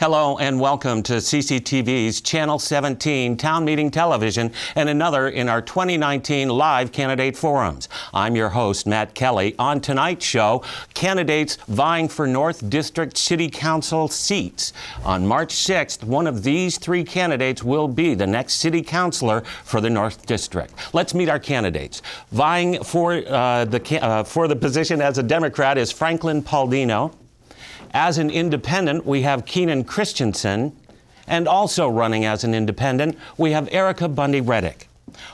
Hello and welcome to CCTV's Channel 17 Town Meeting Television and another in our 2019 live candidate forums. I'm your host, Matt Kelly. On tonight's show, candidates vying for North District City Council seats. On March 6th, one of these three candidates will be the next city councilor for the North District. Let's meet our candidates. Vying for, uh, the, uh, for the position as a Democrat is Franklin Paulino. As an independent, we have Keenan Christensen. And also running as an independent, we have Erica Bundy Reddick.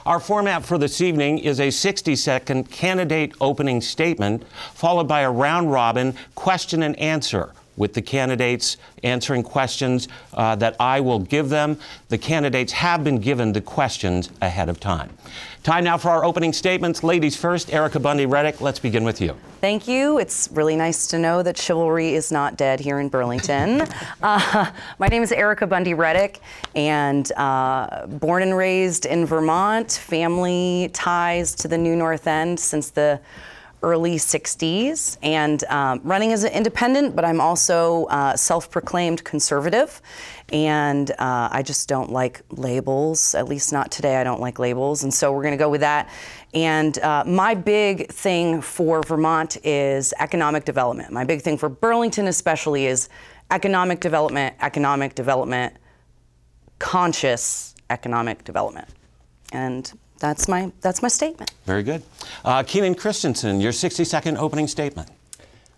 Our format for this evening is a 60 second candidate opening statement, followed by a round robin question and answer with the candidates answering questions uh, that I will give them. The candidates have been given the questions ahead of time. Time now for our opening statements. Ladies first, Erica Bundy Reddick, let's begin with you. Thank you. It's really nice to know that chivalry is not dead here in Burlington. uh, my name is Erica Bundy Reddick, and uh, born and raised in Vermont, family ties to the New North End since the early 60s and um, running as an independent, but I'm also uh, self proclaimed conservative. And uh, I just don't like labels, at least not today. I don't like labels. And so we're going to go with that. And uh, my big thing for Vermont is economic development. My big thing for Burlington, especially, is economic development, economic development, conscious economic development. And that's my that's my statement. Very good. Uh, Keenan Christensen, your 60 second opening statement.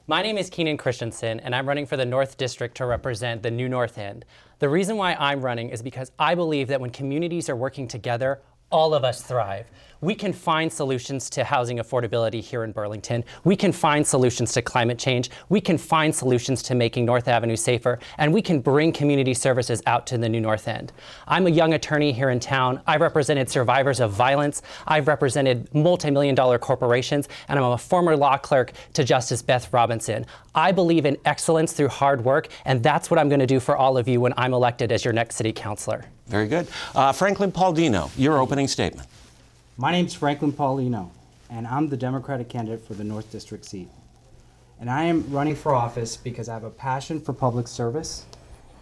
My name is Keenan Christensen, and I'm running for the North District to represent the New North End. The reason why I'm running is because I believe that when communities are working together, all of us thrive. We can find solutions to housing affordability here in Burlington. We can find solutions to climate change. We can find solutions to making North Avenue safer. And we can bring community services out to the new North End. I'm a young attorney here in town. I've represented survivors of violence. I've represented multi million dollar corporations. And I'm a former law clerk to Justice Beth Robinson. I believe in excellence through hard work. And that's what I'm going to do for all of you when I'm elected as your next city councilor. Very good. Uh, Franklin Paulino, your opening statement. My name is Franklin Paulino, and I'm the Democratic candidate for the North District seat. And I am running for office because I have a passion for public service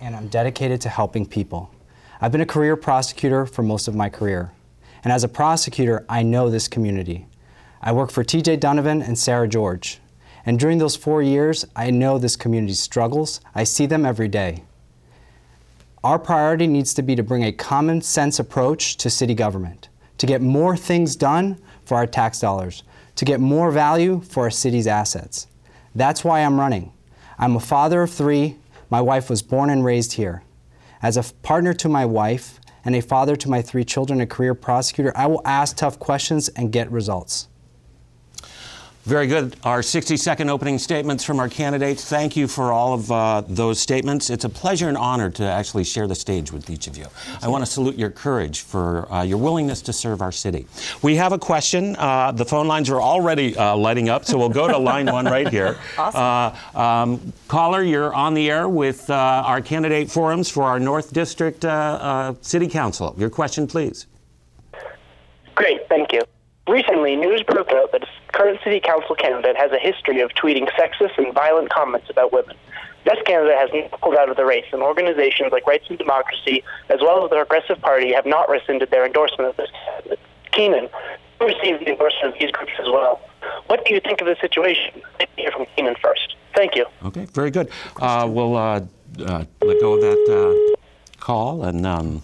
and I'm dedicated to helping people. I've been a career prosecutor for most of my career. And as a prosecutor, I know this community. I work for TJ Donovan and Sarah George. And during those four years, I know this community's struggles. I see them every day. Our priority needs to be to bring a common sense approach to city government to get more things done for our tax dollars, to get more value for our city's assets. That's why I'm running. I'm a father of three. My wife was born and raised here. As a partner to my wife and a father to my three children, a career prosecutor, I will ask tough questions and get results. Very good. Our 60 second opening statements from our candidates. Thank you for all of uh, those statements. It's a pleasure and honor to actually share the stage with each of you. I want to salute your courage for uh, your willingness to serve our city. We have a question. Uh, the phone lines are already uh, lighting up, so we'll go to line one right here. Awesome. Uh, um, caller, you're on the air with uh, our candidate forums for our North District City Council. Your question, please. Great, thank you. Recently, news broke out that a current city council candidate has a history of tweeting sexist and violent comments about women. This candidate has not pulled out of the race, and organizations like Rights and Democracy, as well as the Progressive Party, have not rescinded their endorsement of this candidate. Keenan, you received the endorsement of these groups as well. What do you think of the situation? Let me hear from Keenan first. Thank you. Okay, very good. Uh, we'll uh, uh, let go of that uh, call and. Um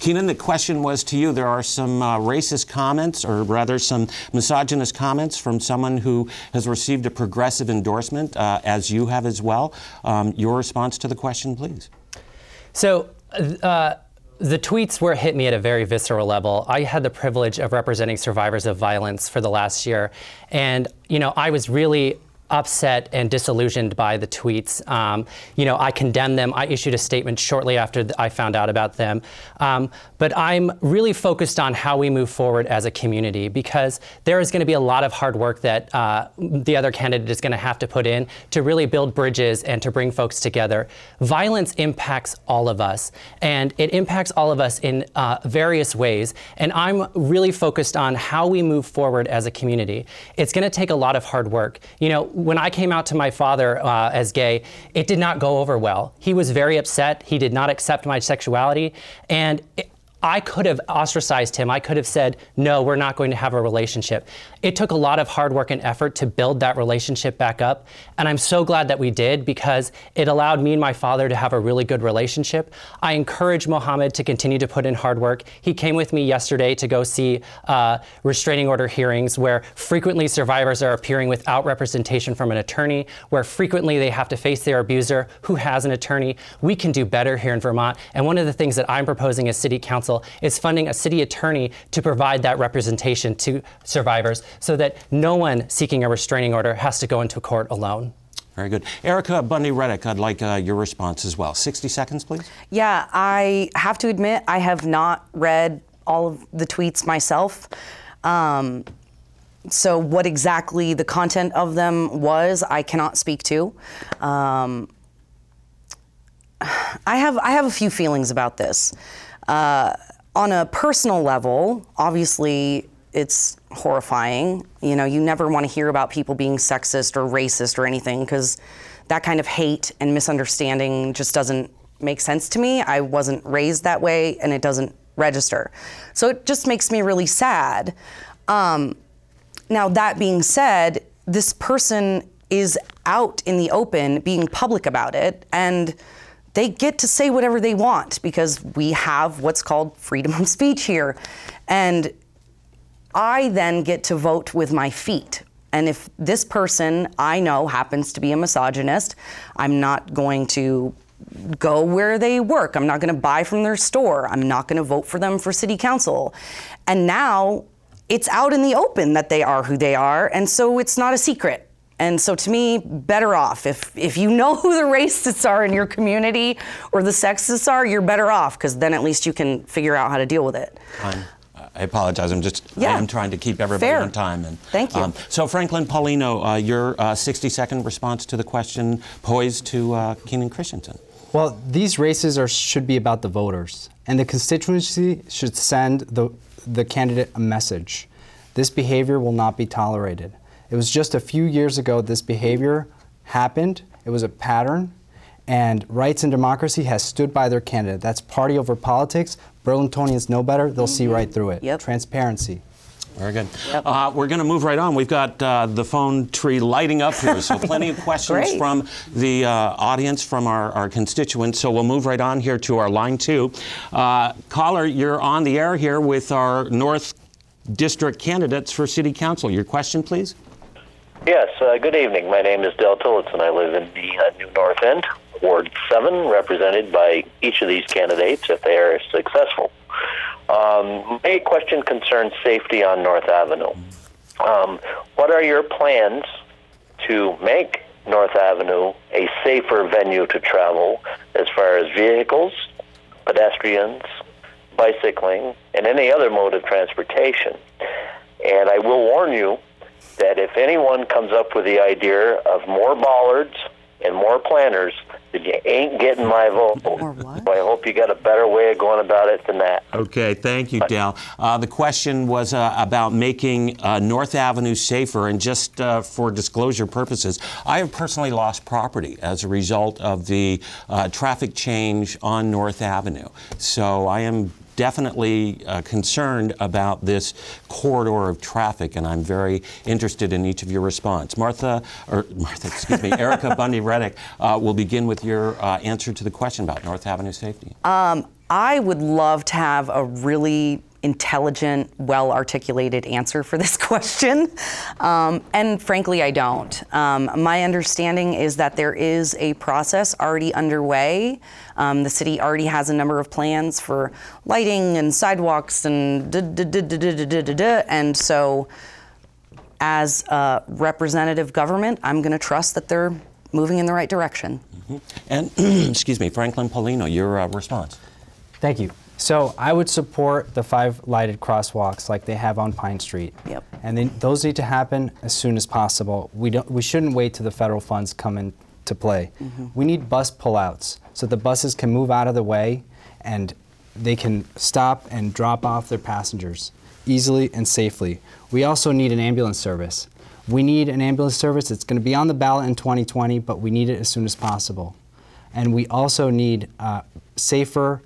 Keenan, the question was to you. There are some uh, racist comments, or rather, some misogynist comments from someone who has received a progressive endorsement, uh, as you have as well. Um, your response to the question, please. So, uh, the tweets were hit me at a very visceral level. I had the privilege of representing survivors of violence for the last year, and you know, I was really upset and disillusioned by the tweets. Um, you know, I condemned them. I issued a statement shortly after I found out about them. Um, but I'm really focused on how we move forward as a community because there is going to be a lot of hard work that uh, the other candidate is going to have to put in to really build bridges and to bring folks together. Violence impacts all of us, and it impacts all of us in uh, various ways. And I'm really focused on how we move forward as a community. It's going to take a lot of hard work. You know, when I came out to my father uh, as gay, it did not go over well. He was very upset. He did not accept my sexuality, and. It, I could have ostracized him. I could have said, no, we're not going to have a relationship. It took a lot of hard work and effort to build that relationship back up. And I'm so glad that we did because it allowed me and my father to have a really good relationship. I encourage Mohammed to continue to put in hard work. He came with me yesterday to go see uh, restraining order hearings where frequently survivors are appearing without representation from an attorney, where frequently they have to face their abuser who has an attorney. We can do better here in Vermont. And one of the things that I'm proposing as City Council Council is funding a city attorney to provide that representation to survivors so that no one seeking a restraining order has to go into court alone. Very good. Erica Bundy Reddick, I'd like uh, your response as well. 60 seconds, please. Yeah, I have to admit, I have not read all of the tweets myself. Um, so, what exactly the content of them was, I cannot speak to. Um, I have I have a few feelings about this. Uh, on a personal level, obviously it's horrifying. You know, you never want to hear about people being sexist or racist or anything because that kind of hate and misunderstanding just doesn't make sense to me. I wasn't raised that way and it doesn't register. So it just makes me really sad. Um, now, that being said, this person is out in the open being public about it and they get to say whatever they want because we have what's called freedom of speech here. And I then get to vote with my feet. And if this person I know happens to be a misogynist, I'm not going to go where they work. I'm not going to buy from their store. I'm not going to vote for them for city council. And now it's out in the open that they are who they are. And so it's not a secret. And so to me, better off. If, if you know who the racists are in your community or the sexists are, you're better off because then at least you can figure out how to deal with it. I'm, I apologize. I'm just Yeah. I am trying to keep everybody Fair. on time. And, Thank you. so Franklin Paulino, uh, your 60-second response to the question posed to uh, Keenan Christensen. Well, these races are, should be about the voters, and the constituency should send the, the candidate a message. This behavior will not be tolerated. It was just a few years ago this behavior happened. It was a pattern, and Rights and Democracy has stood by their candidate. That's party over politics. Burlingtonians know better. They'll see right through it. Yep. Transparency. Very good. Uh, we're going to move right on. We've got uh, the phone tree lighting up here, so plenty of questions from the uh, audience, from our, our constituents. So we'll move right on here to our line two. Uh, caller, you're on the air here with our North District candidates for City Council. Your question, please. Yes, uh, good evening. My name is Del Tillotson. I live in the uh, New North End, Ward 7, represented by each of these candidates if they are successful. Um, my question concerns safety on North Avenue. Um, what are your plans to make North Avenue a safer venue to travel as far as vehicles, pedestrians, bicycling, and any other mode of transportation? And I will warn you that if anyone comes up with the idea of more bollards and more planters, then you ain't getting my vote. More what? So I hope you got a better way of going about it than that. Okay, thank you, Dal. Uh, the question was uh, about making uh, North Avenue safer, and just uh, for disclosure purposes, I have personally lost property as a result of the uh, traffic change on North Avenue. So I am definitely uh, concerned about this corridor of traffic, and I'm very interested in each of your response. Martha, or Martha, excuse me, Erica Bundy Reddick uh, will begin with your uh, answer to the question about North Avenue safety. I would love to have a really intelligent, well articulated answer for this question. Um, and frankly, I don't. Um, my understanding is that there is a process already underway. Um, the city already has a number of plans for lighting and sidewalks and da, da, da, And so, as a representative government, I'm going to trust that they're moving in the right direction. Mm-hmm. And, excuse me, Franklin Paulino, your uh, response. Thank you. So I would support the five lighted crosswalks like they have on Pine Street. Yep. And then those need to happen as soon as possible. We don't. We shouldn't wait till the federal funds come into play. We need bus pullouts so the buses can move out of the way and they can stop and drop off their passengers easily and safely. We also need an ambulance service. We need an ambulance service. It's going to be on the ballot in 2020, but we need it as soon as possible. And we also need uh, safer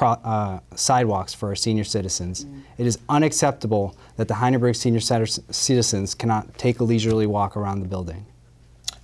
uh, sidewalks for our senior citizens. It is unacceptable that the Heineberg senior citizens cannot take a leisurely walk around the building.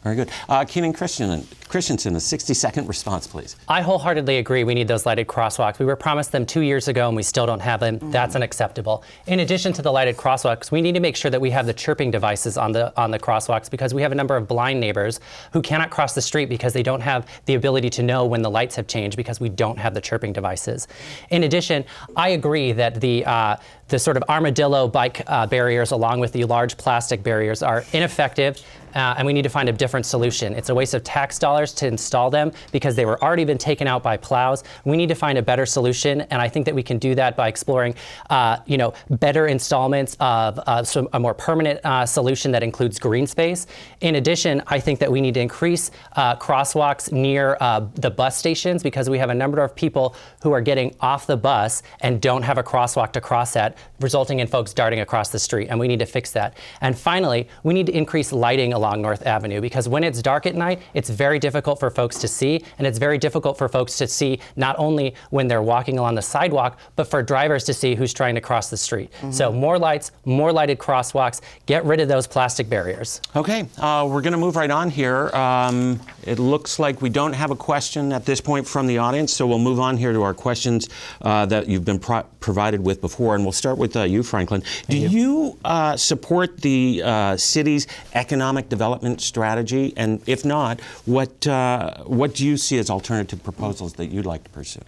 Very good. Uh, Keenan Christian, Christensen, a 60 second response, please. I wholeheartedly agree we need those lighted crosswalks. We were promised them two years ago and we still don't have them. That's unacceptable. In addition to the lighted crosswalks, we need to make sure that we have the chirping devices on the on the crosswalks because we have a number of blind neighbors who cannot cross the street because they don't have the ability to know when the lights have changed because we don't have the chirping devices. In addition, I agree that the uh, the sort of armadillo bike uh, barriers along with the large plastic barriers are ineffective uh, and we need to find a different solution. It's a waste of tax dollars to install them because they were already been taken out by plows. We need to find a better solution, and I think that we can do that by exploring, uh, you know, better installments of uh, a more permanent uh, solution that includes green space. In addition, I think that we need to increase uh, crosswalks near uh, the bus stations because we have a number of people who are getting off the bus and don't have a crosswalk to cross at, resulting in folks darting across the street, and we need to fix that. And finally, we need to increase lighting along North Avenue because when it's dark at night, it's very difficult for folks to see, and it's very difficult for folks to see not only when they're walking along the sidewalk, but for drivers to see who's trying to cross the street. So more lights, more lighted crosswalks, get rid of those plastic barriers. Okay, uh, we're going to move right on here. Um, it looks like we don't have a question at this point from the audience, so we'll move on here to our questions uh, that you've been pro- provided with before, and we'll start with uh, you, Franklin. Do you, uh, support the uh, city's economic development strategy? And if not, what uh, what do you see as alternative proposals that you'd like to pursue?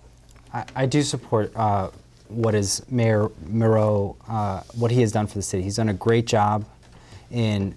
I, I do support uh, what is Mayor Miro, uh, what he has done for the city. He's done a great job in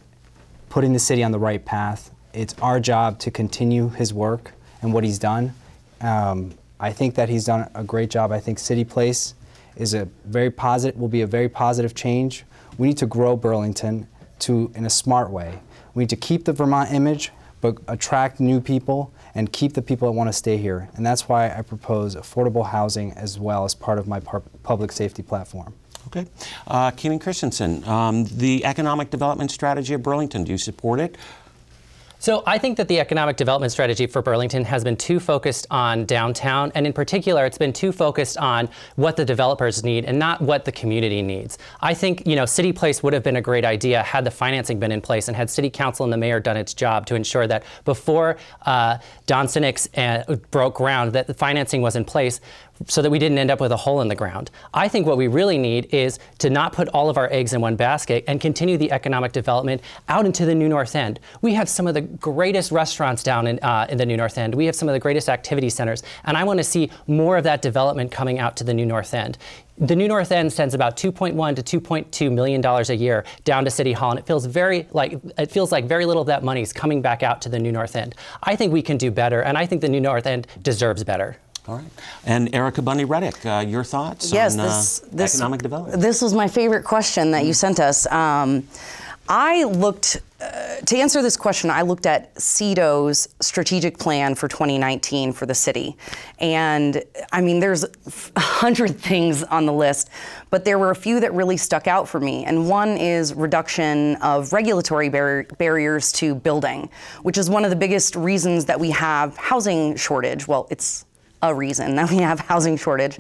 putting the city on the right path. It's our job to continue his work and what he's done. Um, I think that he's done a great job. I think City Place is a very positive, will be a very positive change. We need to grow Burlington to in a smart way. We need to keep the Vermont image, but attract new people and keep the people that want to stay here. And that's why I propose affordable housing as well as part of my par- public safety platform. Okay. Uh, Keenan Christensen, um, the economic development strategy of Burlington, do you support it? So I think that the economic development strategy for Burlington has been too focused on downtown, and in particular, it's been too focused on what the developers need and not what the community needs. I think you know City Place would have been a great idea had the financing been in place and had City Council and the mayor done its job to ensure that before uh, Don Sinex uh, broke ground, that the financing was in place so that we didn't end up with a hole in the ground. I think what we really need is to not put all of our eggs in one basket and continue the economic development out into the New North End. We have some of the greatest restaurants down in, uh, in the New North End. We have some of the greatest activity centers, and I want to see more of that development coming out to the New North End. The New North End sends about 2.1 to 2.2 million dollars a year down to City Hall, and it feels very like it feels like very little of that money is coming back out to the New North End. I think we can do better, and I think the New North End deserves better. All right. And Erica Bundy Reddick, uh, your thoughts Yes, on this, uh, this economic development? This was my favorite question that you sent us. Um, I looked uh, to answer this question. I looked at CEDO's strategic plan for 2019 for the city, and I mean, there's a hundred things on the list, but there were a few that really stuck out for me. And one is reduction of regulatory bar- barriers to building, which is one of the biggest reasons that we have housing shortage. Well, it's a reason that we have housing shortage.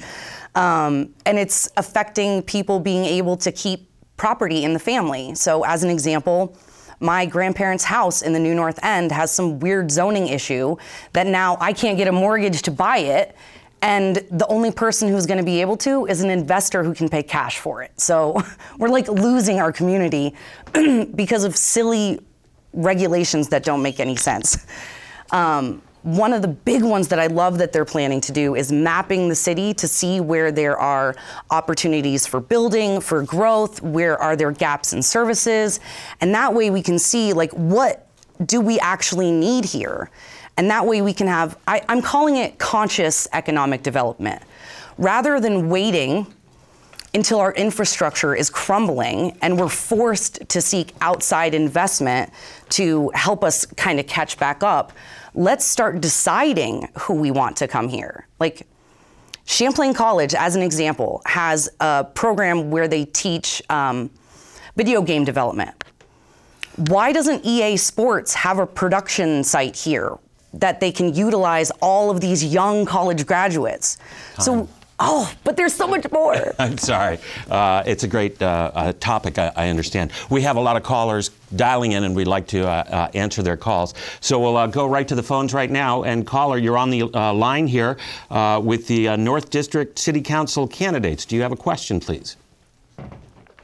Um, and it's affecting people being able to keep property in the family. So, as an example, my grandparents' house in the New North End has some weird zoning issue that now I can't get a mortgage to buy it. And the only person who's going to be able to is an investor who can pay cash for it. So we're like losing our community because of silly regulations that don't make any sense. Um, one of the big ones that I love that they're planning to do is mapping the city to see where there are opportunities for building, for growth, where are there gaps in services, and that way we can see like what do we actually need here, and that way we can have. I, I'm calling it conscious economic development, rather than waiting until our infrastructure is crumbling and we're forced to seek outside investment to help us kind of catch back up, let's start deciding who we want to come here. Like Champlain College, as an example, has a program where they teach um, video game development. why doesn't EA Sports have a production site here that they can utilize all of these young college graduates? So, oh, but there's so much more. I'm sorry. Uh, it's a great uh, uh, topic, I, I understand. We have a lot of callers dialing in, and we'd like to uh, uh, answer their calls. So we'll uh, go right to the phones right now. And caller, you're on the uh, line here uh, with the uh, North District City Council candidates. Do you have a question, please?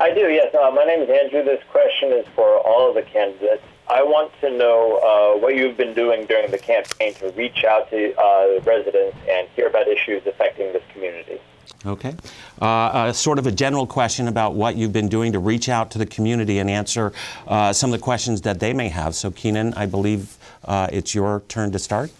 I do, yes. Uh, my name is Andrew. This question is for all of the candidates. I want to know uh, what you've been doing during the campaign to reach out to uh, residents and hear about issues affecting this community. Okay. Uh, uh, sort of a general question about what you've been doing to reach out to the community and answer uh, some of the questions that they may have. So, Keenan, I believe uh, it's your turn to start.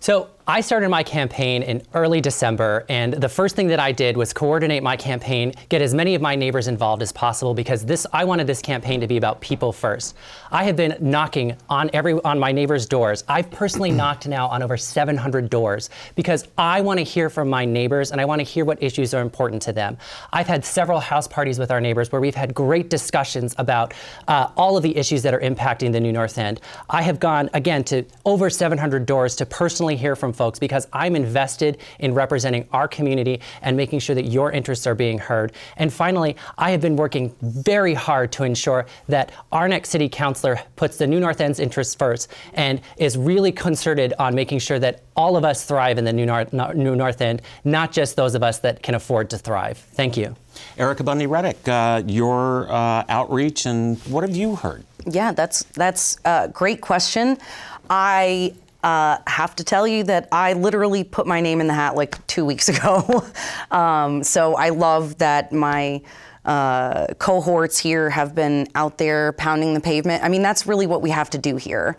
So I started my campaign in early December, and the first thing that I did was coordinate my campaign, get as many of my neighbors involved as possible, because this I wanted this campaign to be about people first. I have been knocking on every on my neighbors' doors. I've personally knocked now on over 700 doors because I want to hear from my neighbors and I want to hear what issues are important to them. I've had several house parties with our neighbors where we've had great discussions about uh, all of the issues that are impacting the New North End. I have gone again to over 700 doors to personally hear from folks because I'm invested in representing our community and making sure that your interests are being heard. And finally, I have been working very hard to ensure that our next city councilor puts the New North End's interests first and is really concerted on making sure that all of us thrive in the New North, New North End, not just those of us that can afford to thrive. Thank you. Erica Bundy Reddick, uh, your uh, outreach and what have you heard? Yeah, that's that's a great question. I uh, have to tell you that I literally put my name in the hat like two weeks ago. um, so I love that my uh, cohorts here have been out there pounding the pavement. I mean, that's really what we have to do here,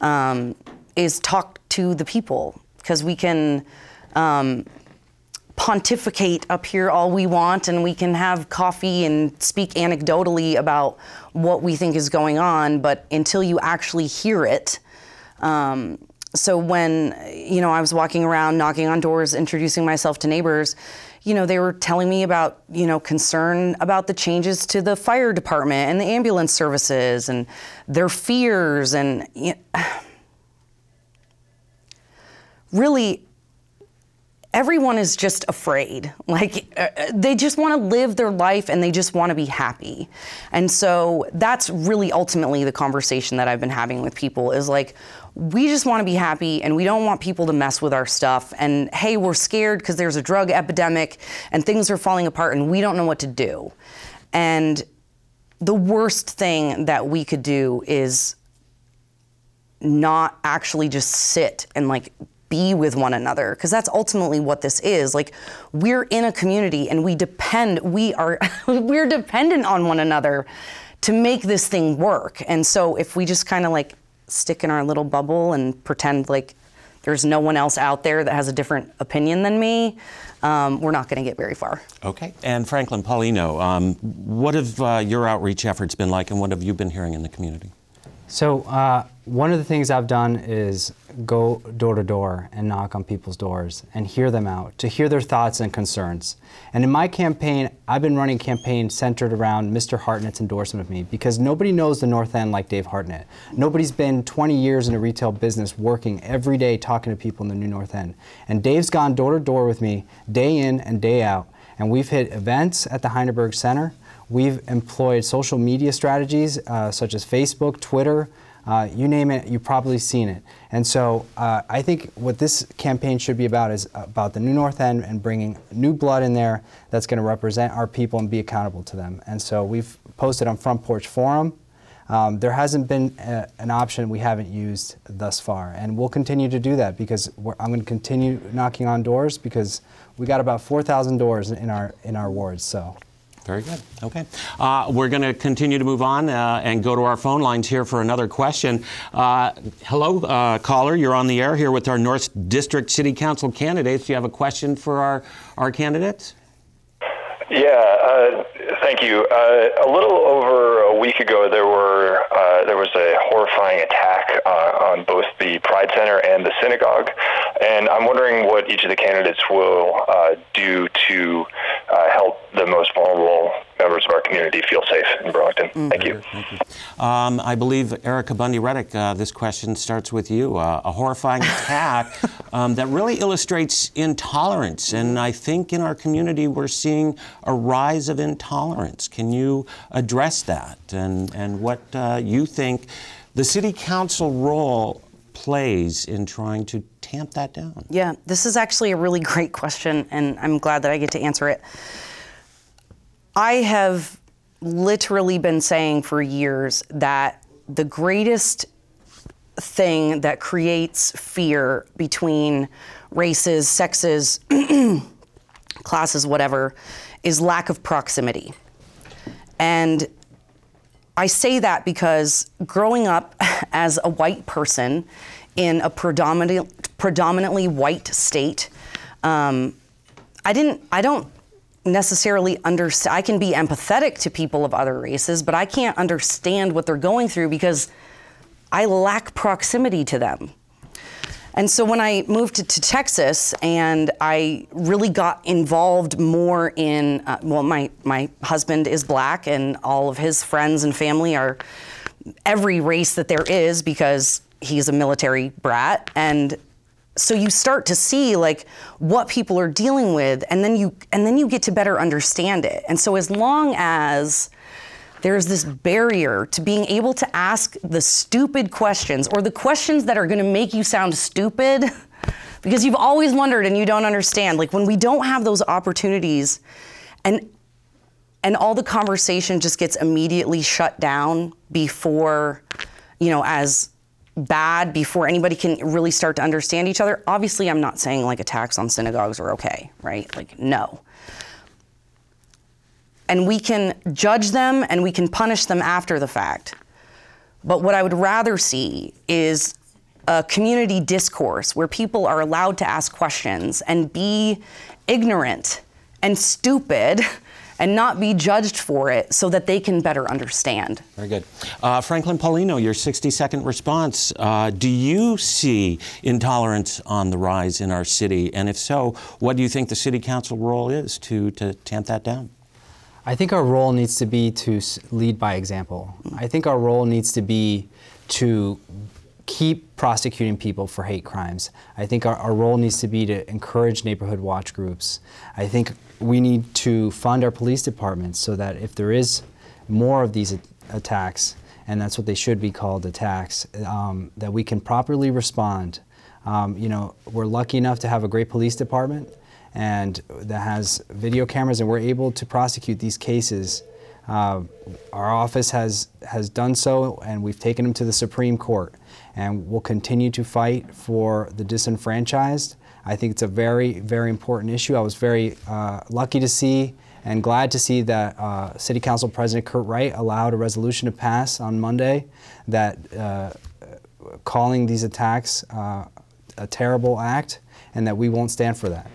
um, is talk to the people because we can. Um, pontificate up here all we want and we can have coffee and speak anecdotally about what we think is going on, but until you actually hear it, um, so when you know I was walking around knocking on doors introducing myself to neighbors you know they were telling me about you know concern about the changes to the fire department and the ambulance services and their fears and you know, really everyone is just afraid. Like uh, they just want to live their life and they just want to be happy. And so that's really ultimately the conversation that I've been having with people is like we just want to be happy and we don't want people to mess with our stuff. And hey, we're scared because there's a drug epidemic and things are falling apart and we don't know what to do. And the worst thing that we could do is not actually just sit and like be with one another because that's ultimately what this is. Like we're in a community and we depend we are we're dependent on one another to make this thing work. And so if we just kind of like stick in our little bubble and pretend like there's no one else out there that has a different opinion than me, um, we're not going to get very far. Okay. And Franklin Paulino, um, what have uh, your outreach efforts been like, and what have you been hearing in the community? So uh, one of the things I've done is go door to door and knock on people's doors and hear them out, to hear their thoughts and concerns. And in my campaign, I've been running a campaign centered around Mr. Hartnett's endorsement of me because nobody knows the North End like Dave Hartnett. Nobody's been 20 years in a retail business working every day talking to people in the new North End. And Dave's gone door to door with me day in and day out. And we've hit events at the Heineberg Center. We've employed social media strategies uh, such as Facebook, Twitter, uh, you name it, you've probably seen it. And so uh, I think what this campaign should be about is about the new North End and bringing new blood in there that's going to represent our people and be accountable to them. And so we've posted on Front Porch Forum. Um, there hasn't been a, an option we haven't used thus far, and we'll continue to do that because I'm going to continue knocking on doors because we got about 4,000 doors in our in our wards. So. Very good. Okay. Uh, we're going to continue to move on uh, and go to our phone lines here for another question. Uh, hello, uh, caller. You're on the air here with our North District City Council candidates. Do you have a question for our, our candidates? Yeah, uh, thank you. Uh, a little over a week ago, there were uh, there was a horrifying attack uh, on both the Pride Center and the synagogue, and I'm wondering what each of the candidates will uh, do to uh, help the most vulnerable members of our community feel safe in Burlington. Mm-hmm. Thank you. Thank you. Um, I believe Erica Bundy Reddick, uh, this question starts with you. Uh, a horrifying attack um, that really illustrates intolerance. And I think in our community we're seeing a rise of intolerance. Can you address that and, and what uh, you think the city council role plays in trying to tamp that down? Yeah, this is actually a really great question, and I'm glad that I get to answer it. I have literally been saying for years that the greatest thing that creates fear between races, sexes, classes, whatever, is lack of proximity. And I say that because growing up as a white person in a predominant, predominantly white state, um, I didn't. I don't necessarily understand. I can be empathetic to people of other races, but I can't understand what they're going through because I lack proximity to them. And so when I moved to, to Texas and I really got involved more in, uh, well, my, my husband is black and all of his friends and family are every race that there is because he's a military brat. And so you start to see like what people are dealing with and then you and then you get to better understand it. And so as long as there's this barrier to being able to ask the stupid questions or the questions that are going to make you sound stupid because you've always wondered and you don't understand like when we don't have those opportunities and and all the conversation just gets immediately shut down before you know as bad before anybody can really start to understand each other. Obviously i'm not saying like attacks on synagogues are okay right? Like no. And we can judge them and we can punish them after the fact. But what I would rather see is a community discourse where people are allowed to ask questions and be ignorant and stupid and not be judged for it so that they can better understand. Very good. Uh, Franklin Paulino, your 60 second response. Uh, do you see intolerance on the rise in our city? And if so, what do you think the city council role is to, to tamp that down? I think our role needs to be to lead by example. I think our role needs to be to keep prosecuting people for hate crimes. I think our, our role needs to be to encourage neighborhood watch groups. I think we need to fund our police departments so that if there is more of these attacks, and that's what they should be called attacks, um, that we can properly respond. Um, you know, we're lucky enough to have a great police department and that has video cameras, and we're able to prosecute these cases. Uh, our office has has done so, and we've taken them to the Supreme Court, and we'll continue to fight for the disenfranchised. I think it's a very, very important issue. I was very uh, lucky to see and glad to see that uh, City Council President Kurt Wright allowed a resolution to pass on Monday that uh, calling these attacks uh, a terrible act, and that we won't stand for that.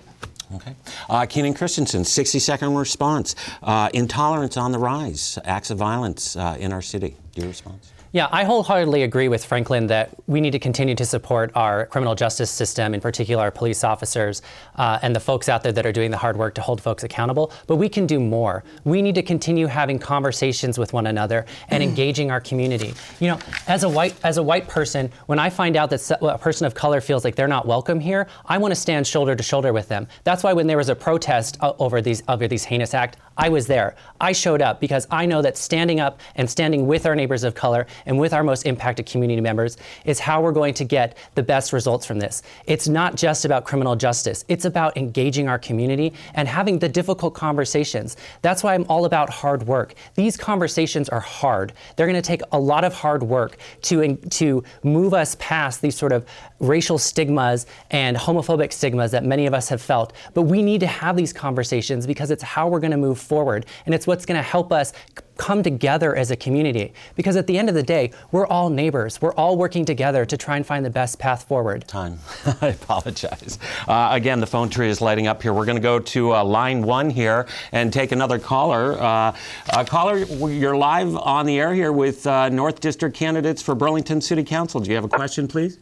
Okay. Uh, Keenan Christensen, 60 second response. Uh, intolerance on the rise, acts of violence uh, in our city. Your response? Yeah, I wholeheartedly agree with Franklin that we need to continue to support our criminal justice system, in particular our police officers uh, and the folks out there that are doing the hard work to hold folks accountable. But we can do more. We need to continue having conversations with one another and engaging our community. You know, as a white as a white person, when I find out that a person of color feels like they're not welcome here, I want to stand shoulder to shoulder with them. That's why when there was a protest uh, over these over these heinous act, I was there. I showed up because I know that standing up and standing with our neighbors of color and with our most impacted community members is how we're going to get the best results from this. It's not just about criminal justice, it's about engaging our community and having the difficult conversations. That's why I'm all about hard work. These conversations are hard. They're going to take a lot of hard work to, to move us past these sort of racial stigmas and homophobic stigmas that many of us have felt. But we need to have these conversations because it's how we're going to move forward and it's what's going to help us come together as a community. Because at the end of the day, we're all neighbors. We're all working together to try and find the best path forward. Time. I apologize. Uh, again, the phone tree is lighting up here. We're going to go to uh, line one here and take another caller. Uh, uh, caller, you're live on the air here with uh, North District candidates for Burlington City Council. Do you have a question, please?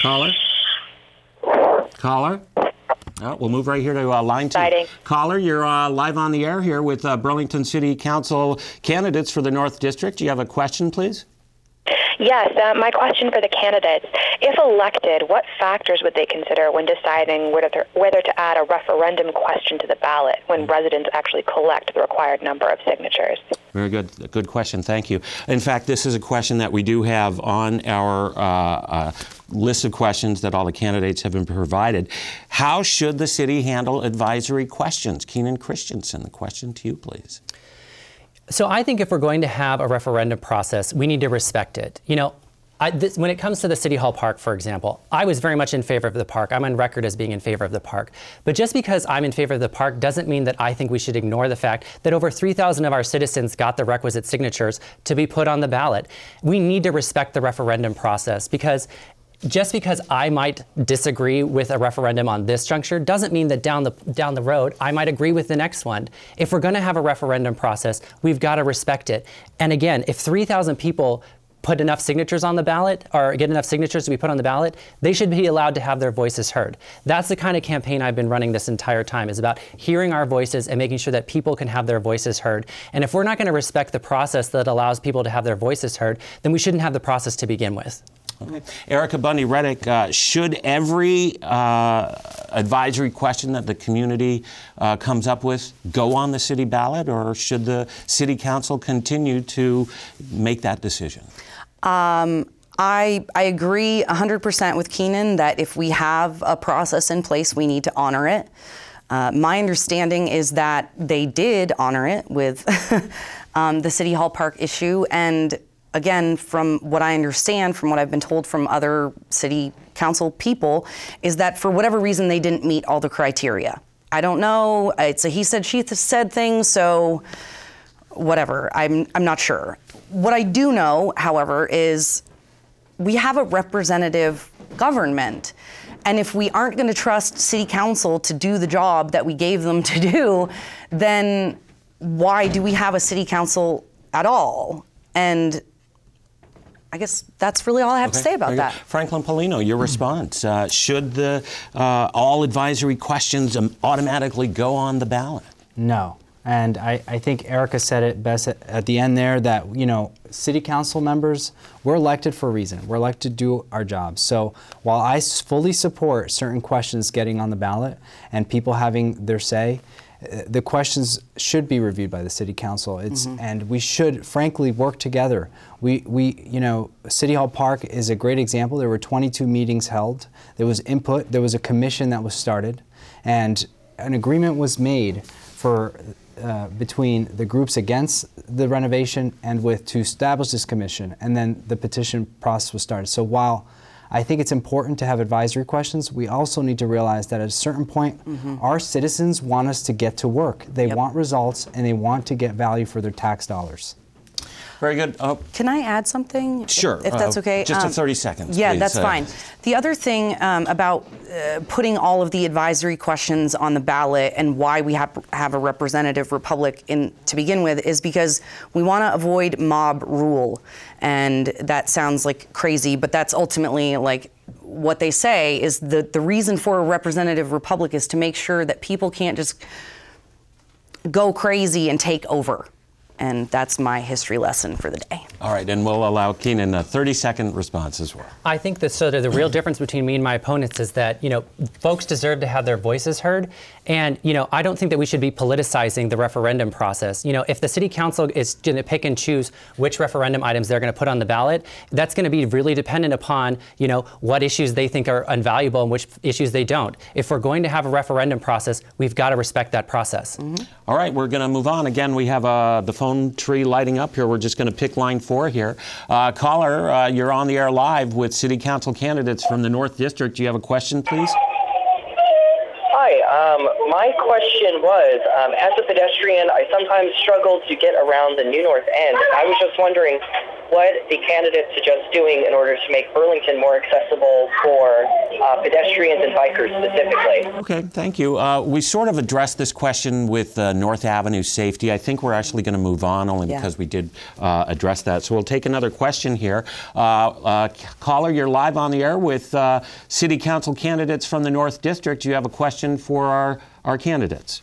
Caller? Caller? Well, we'll move right here to uh, line two. Exciting. Caller, you're uh, live on the air here with uh, Burlington City Council candidates for the North District. Do you have a question, please? Yes, uh, my question for the candidates. If elected, what factors would they consider when deciding whether, whether to add a referendum question to the ballot when residents actually collect the required number of signatures? Very good. Good question. Thank you. In fact, this is a question that we do have on our uh, uh, list of questions that all the candidates have been provided. How should the city handle advisory questions? Keenan Christensen, the question to you, please. So I think if we're going to have a referendum process, we need to respect it. You know, I, this, when it comes to the City Hall Park, for example, I was very much in favor of the park. I'm on record as being in favor of the park. But just because I'm in favor of the park doesn't mean that I think we should ignore the fact that over 3,000 of our citizens got the requisite signatures to be put on the ballot. We need to respect the referendum process because just because I might disagree with a referendum on this juncture doesn't mean that down the down the road I might agree with the next one. If we're going to have a referendum process, we've got to respect it. And again, if 3,000 people put enough signatures on the ballot or get enough signatures to be put on the ballot, they should be allowed to have their voices heard. That's the kind of campaign I've been running this entire time is about hearing our voices and making sure that people can have their voices heard. And if we're not going to respect the process that allows people to have their voices heard, then we shouldn't have the process to begin with. Okay. Erica Bundy Reddick, uh, should every uh, advisory question that the community uh, comes up with go on the city ballot, or should the city council continue to make that decision? Um, I, I agree 100% with Keenan that if we have a process in place, we need to honor it. Uh, my understanding is that they did honor it with um, the City Hall Park issue, and again, from what I understand, from what I've been told from other city council people, is that for whatever reason they didn't meet all the criteria. I don't know. It's a he said, she said thing, so whatever. I'm, I'm not sure. What I do know, however, is we have a representative government. And if we aren't going to trust city council to do the job that we gave them to do, then why do we have a city council at all? And I guess that's really all I have to say about that. Franklin Paulino, your response. Uh, should the uh, all advisory questions um, automatically go on the ballot? No. And I, I think Erica said it best at, at the end there that, you know, city council members, we're elected for a reason. We're elected to do our jobs. So while I fully support certain questions getting on the ballot and people having their say, the questions should be reviewed by the city council. It's and we should frankly work together. We we you know City Hall Park is a great example. There were 22 meetings held. There was input. There was a commission that was started, and an agreement was made for uh, between the groups against the renovation and with to establish this commission. And then the petition process was started. So while I think it's important to have advisory questions. We also need to realize that at a certain point, mm-hmm. our citizens want us to get to work. They Yep. want results and they want to get value for their tax dollars. Very good. Oh, Can I add something? Sure, If, that's uh, okay. just a 30 seconds, Yeah, please, that's uh, fine. The other thing um, about uh, putting all of the advisory questions on the ballot and why we have have a representative republic in to begin with is because we want to avoid mob rule, and that sounds like crazy, but that's ultimately like what they say is the the reason for a representative republic is to make sure that people can't just go crazy and take over. And that's my history lesson for the day. all right, and we'll allow Keenan a 30 second response as well. I think that sort of the real difference between me and my opponents is that you know folks deserve to have their voices heard, and you know I don't think that we should be politicizing the referendum process. You know, if the city council is going to pick and choose which referendum items they're going to put on the ballot, that's going to be really dependent upon you know what issues they think are invaluable and which issues they don't. If we're going to have a referendum process, we've got to respect that process. All right, we're going to move on. Again, we have uh, the phone tree lighting up here. We're just going to pick line four here. Uh, caller, uh, you're on the air live with City Council candidates from the North District. Do you have a question, please? Hi, um, my question was, um, as a pedestrian, I sometimes struggle to get around the New North End. I was just wondering, what the candidates suggest doing in order to make Burlington more accessible for uh, pedestrians and bikers specifically. Okay, thank you. Uh, we sort of addressed this question with uh, North Avenue safety. I think we're actually going to move on only Yeah. because we did uh, address that. So we'll take another question here. Uh, uh, caller, you're live on the air with uh, City Council candidates from the North District. Do you have a question for our, our candidates?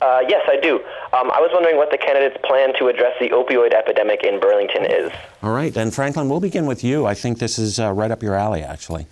Uh, yes, I do. Um, I was wondering what the candidates' plan to address the opioid epidemic in Burlington is. All right, and Franklin, we'll begin with you. I think this is uh, right up your alley, actually.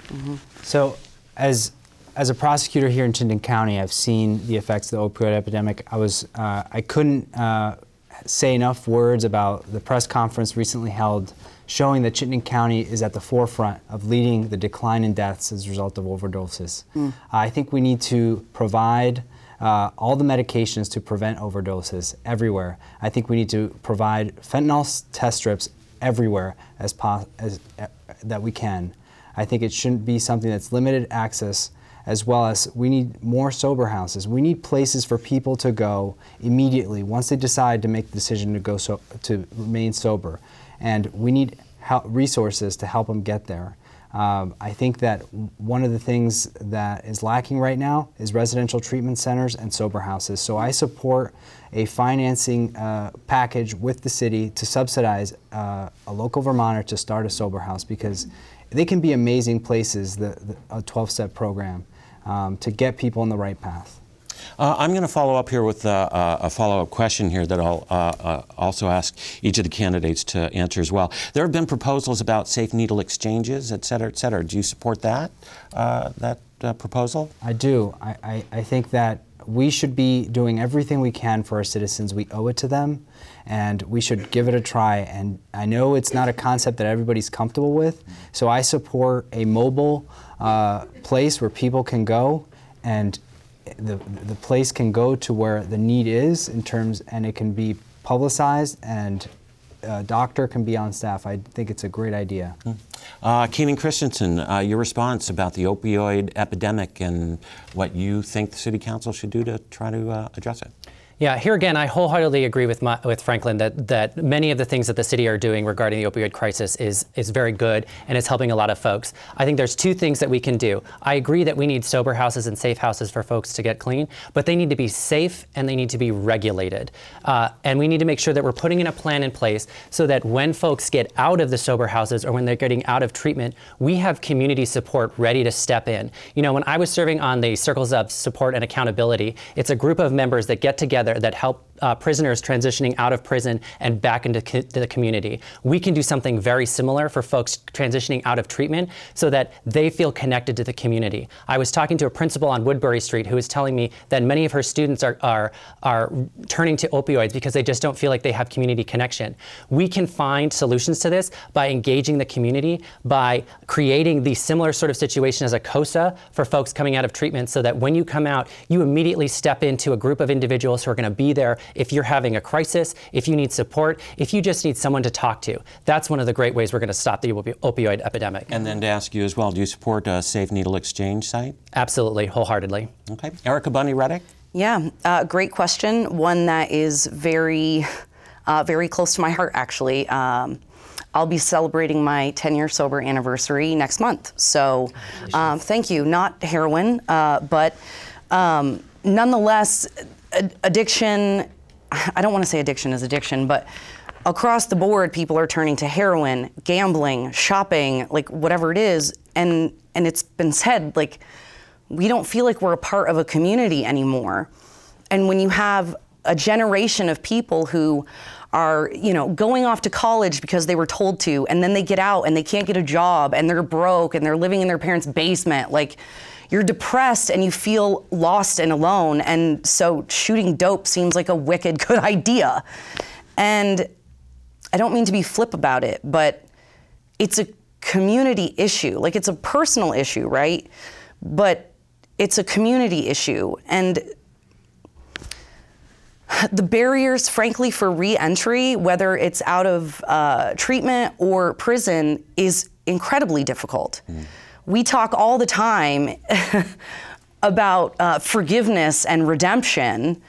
So, as as a prosecutor here in Chittenden County, I've seen the effects of the opioid epidemic. I was uh, I couldn't uh, say enough words about the press conference recently held, showing that Chittenden County is at the forefront of leading the decline in deaths as a result of overdoses. I think we need to provide. Uh, all the medications to prevent overdoses everywhere. I think we need to provide fentanyl test strips everywhere as, pos- as uh, that we can. I think it shouldn't be something that's limited access, as well as we need more sober houses. We need places for people to go immediately once they decide to make the decision to go so, to remain sober, and we need hel- resources to help them get there. Um, I think that one of the things that is lacking right now is residential treatment centers and sober houses. So I support a financing uh, package with the city to subsidize uh, a local Vermonter to start a sober house because they can be amazing places, the, the, a 12 step program, um, to get people on the right path. Uh, I'm going to follow up here with uh, uh, a follow up question here that I'll uh, uh, also ask each of the candidates to answer as well. There have been proposals about safe needle exchanges, et cetera, et cetera. Do you support that, uh, that proposal? I do. I, I, I think that we should be doing everything we can for our citizens. We owe it to them, and we should give it a try. And I know it's not a concept that everybody's comfortable with, so I support a mobile place where people can go and the, the place can go to where the need is in terms, and it can be publicized and a doctor can be on staff. I think it's a great idea. Uh, Keenan Christensen, uh, your response about the opioid epidemic and what you think the City Council should do to try to uh, address it. Yeah, here again, I wholeheartedly agree with my, with Franklin that that many of the things that the city are doing regarding the opioid crisis is is very good and it's helping a lot of folks. I think there's two things that we can do. I agree that we need sober houses and safe houses for folks to get clean, but they need to be safe and they need to be regulated. Uh, and we need to make sure that we're putting in a plan in place so that when folks get out of the sober houses or when they're getting out of treatment, we have community support ready to step in. You know, when I was serving on the Circles of Support and Accountability, it's a group of members that get together that help uh, prisoners transitioning out of prison and back into co- the community. We can do something very similar for folks transitioning out of treatment so that they feel connected to the community. I was talking to a principal on Woodbury Street who was telling me that many of her students are, are, are turning to opioids because they just don't feel like they have community connection. We can find solutions to this by engaging the community, by creating the similar sort of situation as a COSA for folks coming out of treatment so that when you come out, you immediately step into a group of individuals who are going to be there if you're having a crisis, if you need support, if you just need someone to talk to. That's one of the great ways we're going to stop the opi- opioid epidemic. And then to ask you as well, do you support a safe needle exchange site? Absolutely, wholeheartedly. Okay. Erica Bundy Reddick? Yeah, uh, great question. One that is very, uh, very close to my heart, actually. Um, I'll be celebrating my 10 year sober anniversary next month. So um, thank you. Not heroin, uh, but um, nonetheless, ad- addiction, I don't want to say addiction is addiction, but across the board, people are turning to heroin, gambling, shopping, like whatever it is. And, and it's been said, like, we don't feel like we're a part of a community anymore. And when you have a generation of people who are, you know, going off to college because they were told to, and then they get out and they can't get a job and they're broke and they're living in their parents' basement, like you're depressed and you feel lost and alone. And so shooting dope seems like a wicked good idea. And I don't mean to be flip about it, but it's a community issue. Like it's a personal issue, right? But it's a community issue. And the barriers, frankly, for re-entry, whether it's out of uh, treatment or prison, is incredibly difficult. We talk all the time about uh, forgiveness and redemption,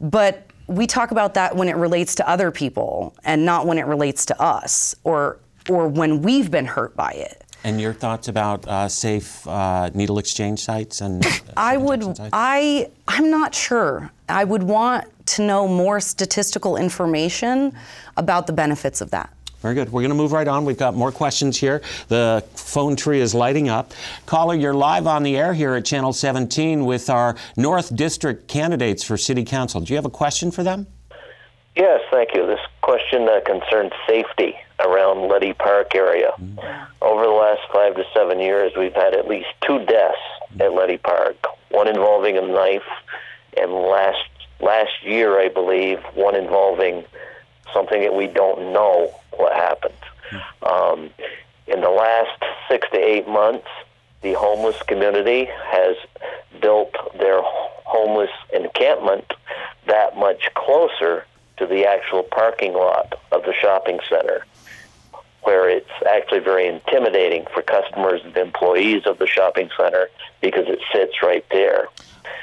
but we talk about that when it relates to other people and not when it relates to us or or when we've been hurt by it. And your thoughts about uh, safe uh, needle exchange sites and uh, I would sites? I I'm not sure. I would want to know more statistical information about the benefits of that. Very good. We're going to move right on. We've got more questions here. The phone tree is lighting up. Caller, you're live on the air here at Channel 17 with our North District candidates for City Council. Do you have a question for them? Yes, thank you. This question uh, concerns safety around Leddy Park area. Over the last five to seven years, we've had at least two deaths at Leddy Park. One involving a knife, and last last year, I believe, one involving something that we don't know what happened. Um, in the last six to eight months, the homeless community has built their homeless encampment that much closer to the actual parking lot of the shopping center, where it's actually very intimidating for customers and employees of the shopping center because it sits right there.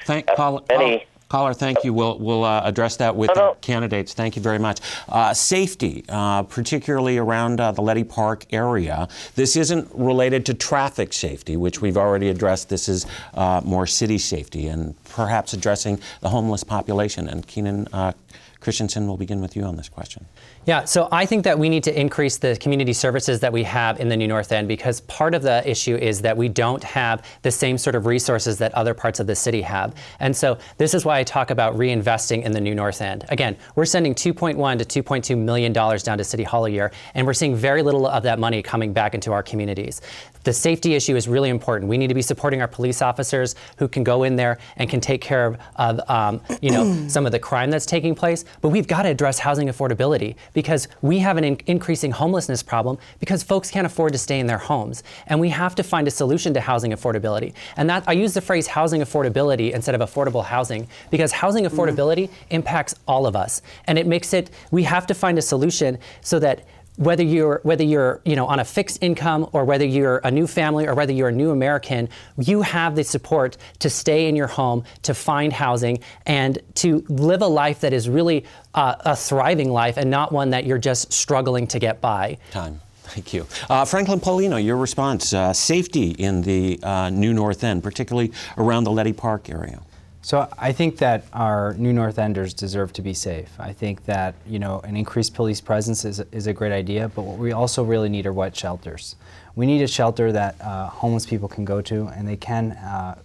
Thank caller. any- Caller, thank you. We'll, we'll uh, address that with the candidates. Thank you very much. Uh, safety, uh, particularly around uh, the Leddy Park area. This isn't related to traffic safety, which we've already addressed. This is uh, more city safety and perhaps addressing the homeless population. And Keenan uh, Christensen will begin with you on this question. Yeah, so I think that we need to increase the community services that we have in the New North End because part of the issue is that we don't have the same sort of resources that other parts of the city have. And so this is why I talk about reinvesting in the New North End. Again, we're sending 2.1 to 2.2 million dollars down to City Hall a year, and we're seeing very little of that money coming back into our communities. The safety issue is really important. We need to be supporting our police officers who can go in there and can take care of, of um, you know, some of the crime that's taking place. But we've got to address housing affordability because we have an in- increasing homelessness problem because folks can't afford to stay in their homes, and we have to find a solution to housing affordability. And that I use the phrase housing affordability instead of affordable housing because housing mm-hmm. affordability impacts all of us, and it makes it. We have to find a solution so that whether you're whether you're you know on a fixed income or whether you're a new family or whether you're a new American, you have the support to stay in your home, to find housing, and to live a life that is really uh, a thriving life and not one that you're just struggling to get by. Time. Thank you. Uh, Franklin Paulino, your response. Uh, safety in the uh, New North End, particularly around the Leddy Park area. So I think that our new North Enders deserve to be safe. I think that you know an increased police presence is, is a great idea, but what we also really need are wet shelters. We need a shelter that uh, homeless people can go to, and they can uh,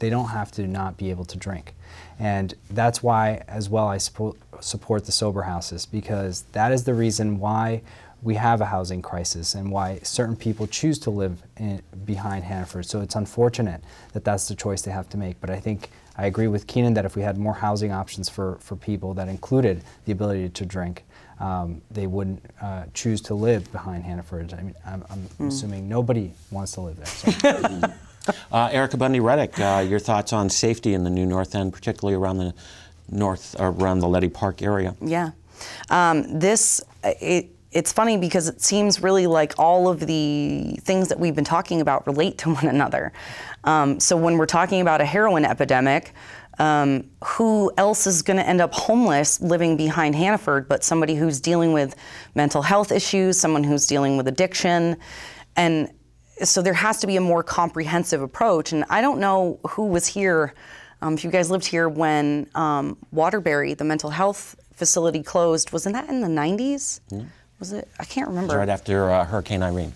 they don't have to not be able to drink, and that's why as well I support support the sober houses because that is the reason why we have a housing crisis and why certain people choose to live in, behind Hannaford. So it's unfortunate that that's the choice they have to make. But I think I agree with Keenan that if we had more housing options for, for people that included the ability to drink, um, they wouldn't uh, choose to live behind Hannaford. I mean, I'm, I'm assuming nobody wants to live there. So. Uh, Erica Bundy Reddick, uh, your thoughts on safety in the New North End, particularly around the north, around the Leddy Park area. Yeah. Um, this, it, it's funny because it seems really like all of the things that we've been talking about relate to one another. Um, so when we're talking about a heroin epidemic, um, who else is going to end up homeless living behind Hannaford but somebody who's dealing with mental health issues, someone who's dealing with addiction? And so there has to be a more comprehensive approach. And I don't know who was here, um, if you guys lived here when um, Waterbury, the mental health facility, closed. Wasn't that in the 90s? Was it? I can't remember. Right after uh, Hurricane Irene.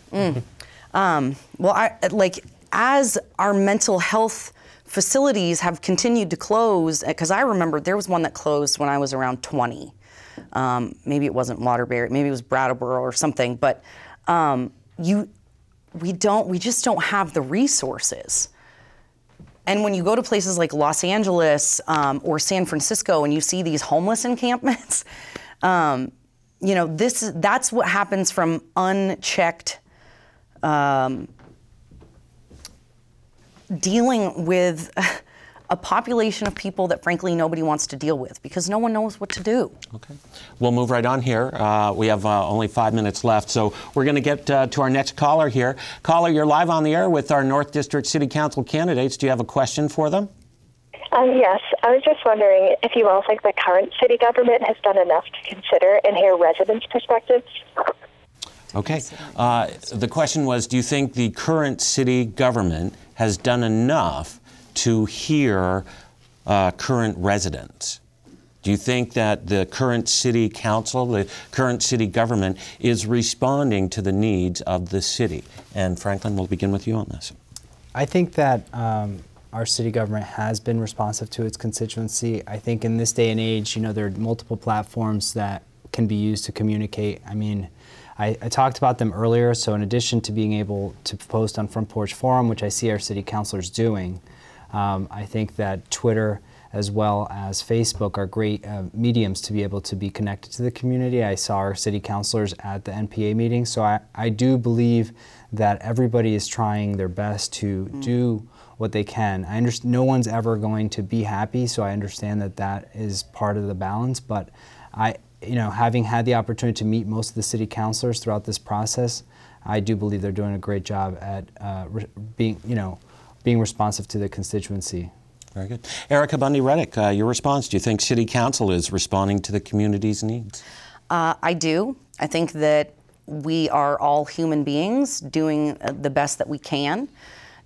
Um, well, I, like as our mental health facilities have continued to close, because I remember there was one that closed when I was around 20. Um, maybe it wasn't Waterbury, maybe it was Brattleboro or something. But um, you, we don't, we just don't have the resources. And when you go to places like Los Angeles um, or San Francisco and you see these homeless encampments, um, you know, this is, that's what happens from unchecked um, dealing with a population of people that frankly nobody wants to deal with because no one knows what to do. Okay. We'll move right on here. Uh, we have uh, only five minutes left, so we're going to get uh, to our next caller here. Caller, you're live on the air with our North District City Council candidates. Do you have a question for them? Um, yes, I was just wondering if you all think the current city government has done enough to consider and hear residents' perspectives. Okay. Uh, the question was Do you think the current city government has done enough to hear uh, current residents? Do you think that the current city council, the current city government, is responding to the needs of the city? And Franklin, we'll begin with you on this. I think that um, our city government has been responsive to its constituency. I think in this day and age, you know, there are multiple platforms that can be used to communicate. I mean, I, I, talked about them earlier, so in addition to being able to post on Front Porch Forum, which I see our city councilors doing, um, I think that Twitter as well as Facebook are great uh, mediums to be able to be connected to the community. I saw our city councilors at the NPA meeting, so I, I do believe that everybody is trying their best to mm. do what they can. I understand no one's ever going to be happy, so I understand that that is part of the balance. But I, you know, having had the opportunity to meet most of the city councilors throughout this process, I do believe they're doing a great job at uh, re- being, you know, being responsive to the constituency. Very good. Erica Bundy Reddick, uh, your response. Do you think City Council is responding to the community's needs? Uh, I do. I think that we are all human beings doing uh, the best that we can.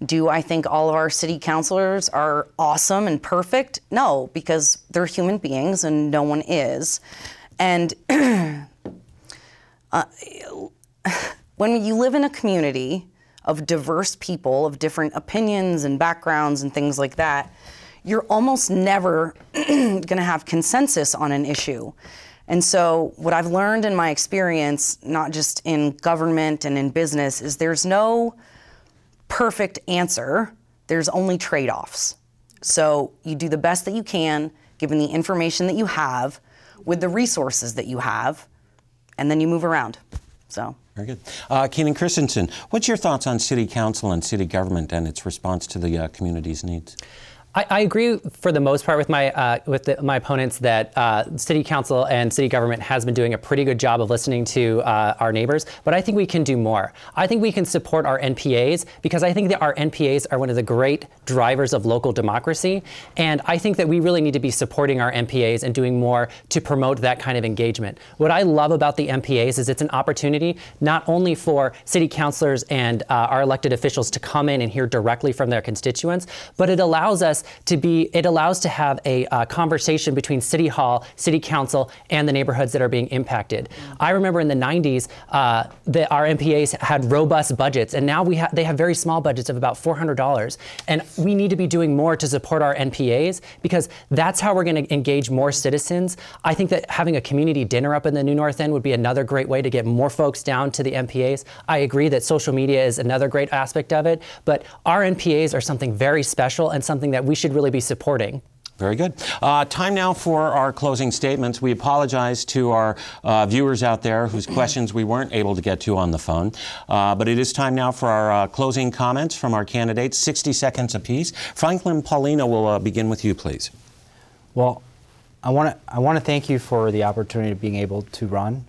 Do I think all of our city councilors are awesome and perfect? No, because they're human beings and no one is. And uh, when you live in a community of diverse people, of different opinions and backgrounds and things like that, you're almost never going to have consensus on an issue. And so, what I've learned in my experience, not just in government and in business, is there's no perfect answer, there's only trade offs. So, you do the best that you can, given the information that you have, with the resources that you have, and then you move around. So. Very good. Uh, Keenan Christensen, what's your thoughts on city council and city government and its response to the uh, community's needs? I, I, agree for the most part with my uh, with the, my opponents that uh, city council and city government has been doing a pretty good job of listening to uh, our neighbors, but I think we can do more. I think we can support our NPAs because I think that our NPAs are one of the great drivers of local democracy, and I think that we really need to be supporting our NPAs and doing more to promote that kind of engagement. What I love about the NPAs is it's an opportunity not only for city councilors and uh, our elected officials to come in and hear directly from their constituents, but it allows us to be, it allows to have a uh, conversation between City Hall, City Council, and the neighborhoods that are being impacted. Mm-hmm. I remember in the 90s, uh, that our NPAs had robust budgets, and now we ha- they have very small budgets of about $400. And we need to be doing more to support our NPAs because that's how we're going to engage more citizens. I think that having a community dinner up in the New North End would be another great way to get more folks down to the NPAs. I agree that social media is another great aspect of it, but our NPAs are something very special and something that we should really be supporting. Very good. Uh, time now for our closing statements. We apologize to our uh, viewers out there whose questions we weren't able to get to on the phone. Uh, but it is time now for our uh, closing comments from our candidates, 60 seconds apiece. Franklin Paulino will uh, begin with you, please. Well, I want to I want to thank you for the opportunity of being able to run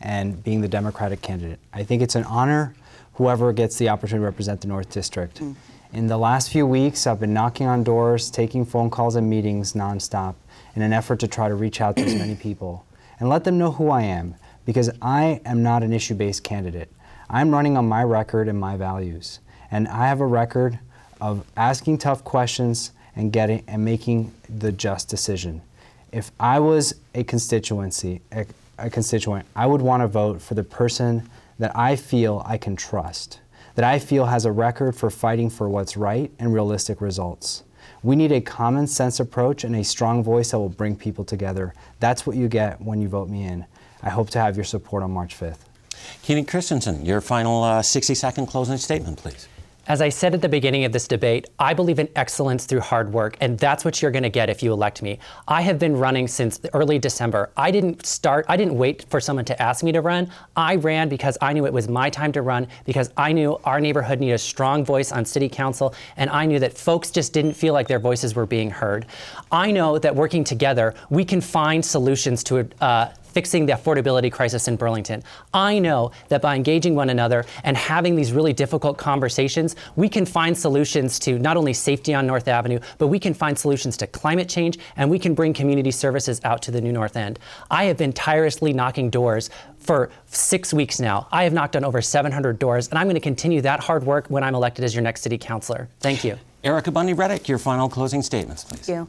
and being the Democratic candidate. I think it's an honor whoever gets the opportunity to represent the North District. Mm. In the last few weeks, I've been knocking on doors, taking phone calls and meetings nonstop in an effort to try to reach out to as many people and let them know who I am because I am not an issue based candidate. I'm running on my record and my values. And I have a record of asking tough questions and getting and making the just decision. If I was a constituency, a, a constituent, I would want to vote for the person that I feel I can trust that I feel has a record for fighting for what's right and realistic results. We need a common sense approach and a strong voice that will bring people together. That's what you get when you vote me in. I hope to have your support on March 5th. Keenan Christensen, your final uh, 60 second closing statement, please. As I said at the beginning of this debate, I believe in excellence through hard work, and that's what you're going to get if you elect me. I have been running since early December. I didn't start, I didn't wait for someone to ask me to run. I ran because I knew it was my time to run, because I knew our neighborhood needed a strong voice on city council, and I knew that folks just didn't feel like their voices were being heard. I know that working together, we can find solutions to uh, fixing the affordability crisis in Burlington. I know that by engaging one another and having these really difficult conversations, we can find solutions to not only safety on North Avenue, but we can find solutions to climate change and we can bring community services out to the new North End. I have been tirelessly knocking doors for six weeks now. I have knocked on over 700 doors, and I'm going to continue that hard work when I'm elected as your next city councilor. Thank you. Erica Bundy Reddick, your final closing statements, please. Thank you.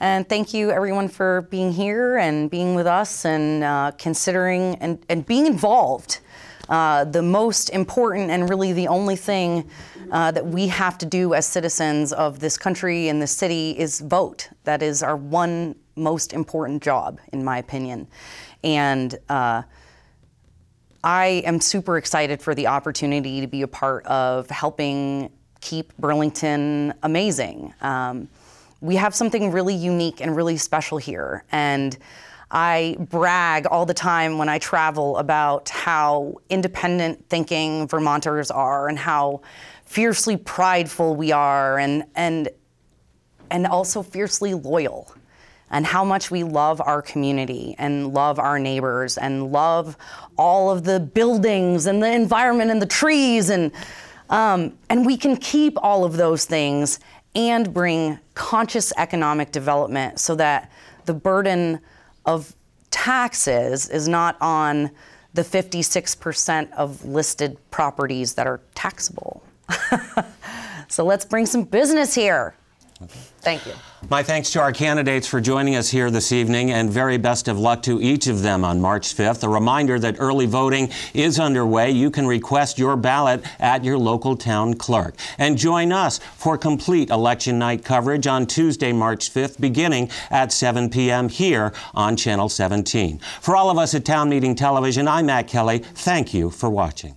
And thank you, everyone, for being here and being with us and uh, considering and, and being involved. Uh, the most important and really the only thing uh, that we have to do as citizens of this country and this city is vote. That is our one most important job, in my opinion. And uh, I am super excited for the opportunity to be a part of helping keep Burlington amazing. Um, we have something really unique and really special here. And I brag all the time when I travel about how independent thinking Vermonters are and how fiercely prideful we are and, and, and also fiercely loyal and how much we love our community and love our neighbors and love all of the buildings and the environment and the trees and um, and we can keep all of those things and bring conscious economic development so that the burden of taxes is not on the 56% of listed properties that are taxable. so let's bring some business here. Thank you. My thanks to our candidates for joining us here this evening, and very best of luck to each of them on March 5th. A reminder that early voting is underway. You can request your ballot at your local town clerk. And join us for complete election night coverage on Tuesday, March 5th, beginning at 7 p.m. here on Channel 17. For all of us at Town Meeting Television, I'm Matt Kelly. Thank you for watching.